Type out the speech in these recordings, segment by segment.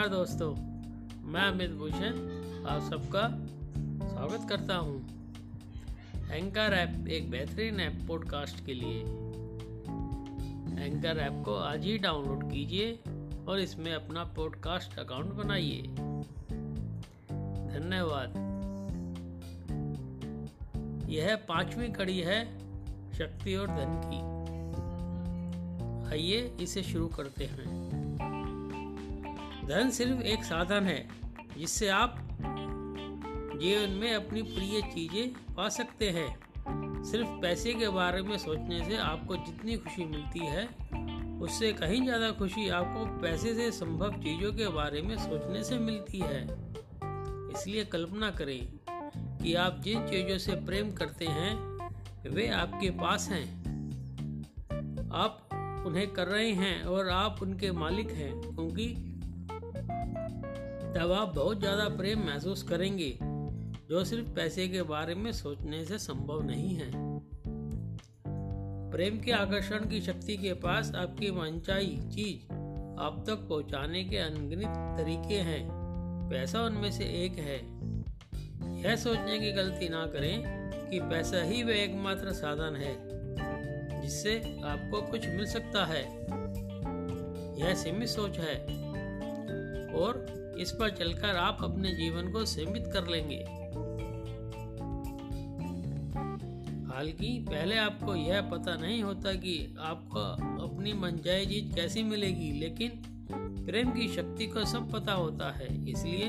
नमस्कार दोस्तों, मैं अमित भूषण आप सबका स्वागत करता हूँ एंकर ऐप एक बेहतरीन ऐप पॉडकास्ट के लिए। एंकर ऐप को आज ही डाउनलोड कीजिए और इसमें अपना पॉडकास्ट अकाउंट बनाइए। धन्यवाद। यह पांचवी कड़ी है शक्ति और धन की। आइए इसे शुरू करते हैं। धन सिर्फ़ एक साधन है, जिससे आप जीवन में अपनी प्रिय चीज़ें पा सकते हैं। सिर्फ़ पैसे के बारे में सोचने से आपको जितनी खुशी मिलती है, उससे कहीं ज़्यादा खुशी आपको पैसे से संभव चीज़ों के बारे में सोचने से मिलती है। इसलिए कल्पना करें कि आप जिन चीज़ों से प्रेम करते हैं, वे आपके पास हैं। आप उन्हें कर रहे हैं और आप उनके मालिक हैं, क्योंकि तब आप बहुत ज़्यादा प्रेम महसूस करेंगे, जो सिर्फ़ पैसे के बारे में सोचने से संभव नहीं है। प्रेम के आकर्षण की शक्ति के पास आपकी मनचाही चीज़ आप तक पहुँचाने के अनगिनत तरीके हैं। पैसा उनमें से एक है। यह सोचने की गलती ना करें कि पैसा ही वह एकमात्र साधन है, जिससे आपको कुछ मिल सकता है। यह सीमित सोच है। और इस पर चलकर आप अपने जीवन को सीमित कर लेंगे। हालाँकि पहले आपको यह पता नहीं होता कि आपको अपनी मनचाही चीज़ कैसी मिलेगी, लेकिन प्रेम की शक्ति को सब पता होता है। इसलिए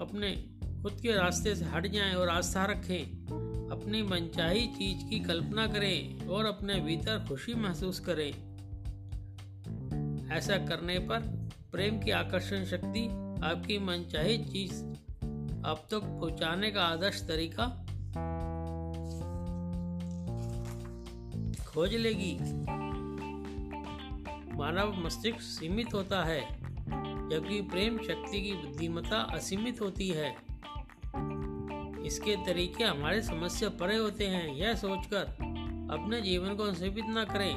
अपने खुद के रास्ते से हट जाएँ और आस्था रखें। अपनी मनचाही चीज़ की कल्पना करें और अपने भीतर खुशी महसूस करें। ऐसा करने पर प्रेम की आकर्षण शक्ति आपकी मनचाही चीज़। आप तक तो पहुँचाने का आदर्श तरीका। खोज लेगी। मानव मस्तिष्क सीमित होता है, जबकि प्रेम शक्ति की बुद्धिमत्ता असीमित होती है। इसके तरीके हमारे समस्या परे होते हैं, यह सोचकर अपने जीवन को सीमित न करें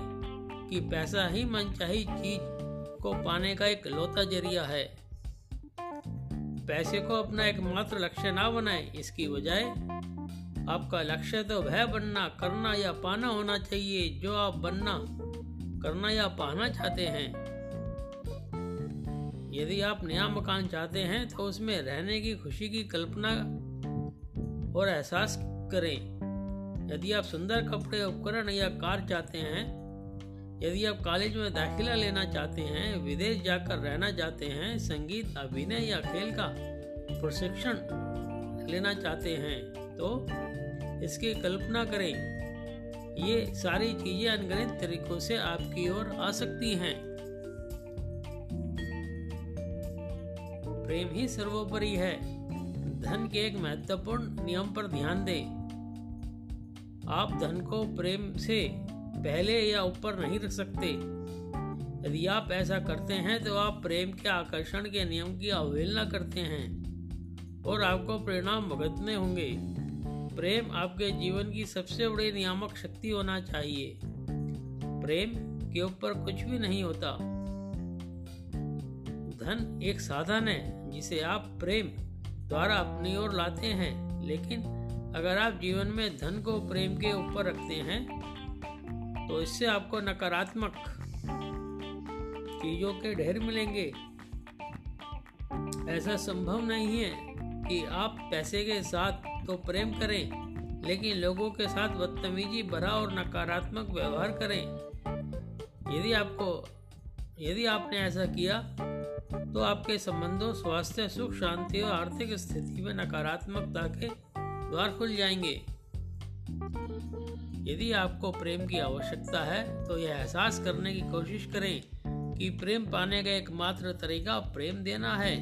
कि पैसा ही मनचाही चीज़ को पाने का एक लौता ज़रिया है। पैसे को अपना एकमात्र लक्ष्य ना बनाए, इसकी बजाय आपका लक्ष्य तो वह बनना, करना या पाना होना चाहिए। जो आप बनना, करना या पाना चाहते हैं, यदि आप नया मकान चाहते हैं तो उसमें रहने की खुशी की कल्पना और एहसास करें। यदि आप सुंदर कपड़े, उपकरण या कार चाहते हैं यदि आप कॉलेज में दाखिला लेना चाहते हैं, विदेश जाकर रहना चाहते हैं, संगीत, अभिनय या खेल का प्रशिक्षण लेना चाहते हैं तो इसकी कल्पना करें। ये सारी चीज़ें अनगणित तरीकों से आपकी ओर आ सकती हैं। प्रेम ही सर्वोपरि है। धन के एक महत्वपूर्ण नियम पर ध्यान दें। आप धन को प्रेम से पहले या ऊपर नहीं रख सकते। यदि आप ऐसा करते हैं तो आप प्रेम के आकर्षण के नियम की अवहेलना करते हैं और आपको परिणाम भुगतने होंगे। प्रेम आपके जीवन की सबसे बड़ी नियामक शक्ति होना चाहिए। प्रेम के ऊपर कुछ भी नहीं होता। धन एक साधन है, जिसे आप प्रेम द्वारा अपनी ओर लाते हैं। लेकिन अगर आप जीवन में धन को प्रेम के ऊपर रखते हैं तो इससे आपको नकारात्मक चीज़ों के ढेर मिलेंगे। ऐसा संभव नहीं है कि आप पैसे के साथ तो प्रेम करें, लेकिन लोगों के साथ बदतमीजी, भरा और नकारात्मक व्यवहार करें। यदि आपको, यदि आपने ऐसा किया तो आपके संबंधों, स्वास्थ्य, सुख, शांति और आर्थिक स्थिति में नकारात्मकता के द्वार खुल जाएँगे। यदि आपको प्रेम की आवश्यकता है तो यह एहसास करने की कोशिश करें कि प्रेम पाने का एकमात्र तरीका प्रेम देना है।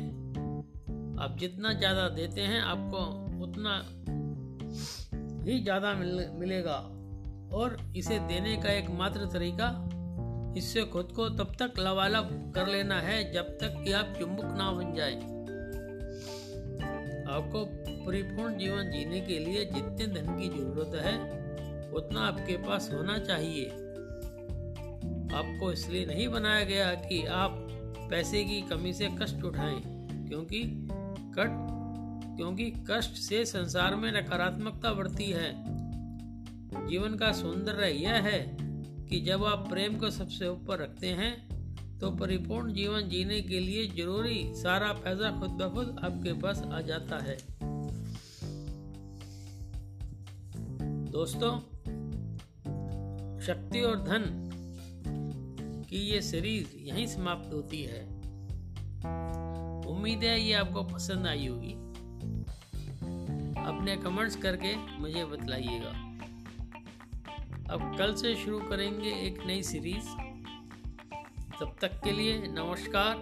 आप जितना ज़्यादा देते हैं आपको उतना ही ज़्यादा मिल, मिलेगा। और इसे देने का एकमात्र तरीका इससे खुद को तब तक लवालब कर लेना है जब तक कि आप चुंबक ना बन जाए। आपको परिपूर्ण जीवन जीने के लिए जितने धन की ज़रूरत है उतना आपके पास होना चाहिए। आपको इसलिए नहीं बनाया गया कि आप पैसे की कमी से कष्ट उठाएँ, क्योंकि कट, क्योंकि कष्ट से संसार में नकारात्मकता बढ़ती है। जीवन का सौंदर्य यह है कि जब आप प्रेम को सबसे ऊपर रखते हैं तो परिपूर्ण जीवन जीने के लिए ज़रूरी सारा पैसा खुद ब खुद आपके पास आ जाता है। दोस्तों शक्ति और धन की ये सीरीज़ यहीं समाप्त होती है। उम्मीद है ये आपको पसंद आई होगी। अपने कमेंट्स करके मुझे बतलाइएगा। अब कल से शुरू करेंगे एक नई सीरीज़। तब तक के लिए नमस्कार,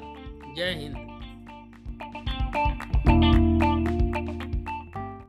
जय हिंद।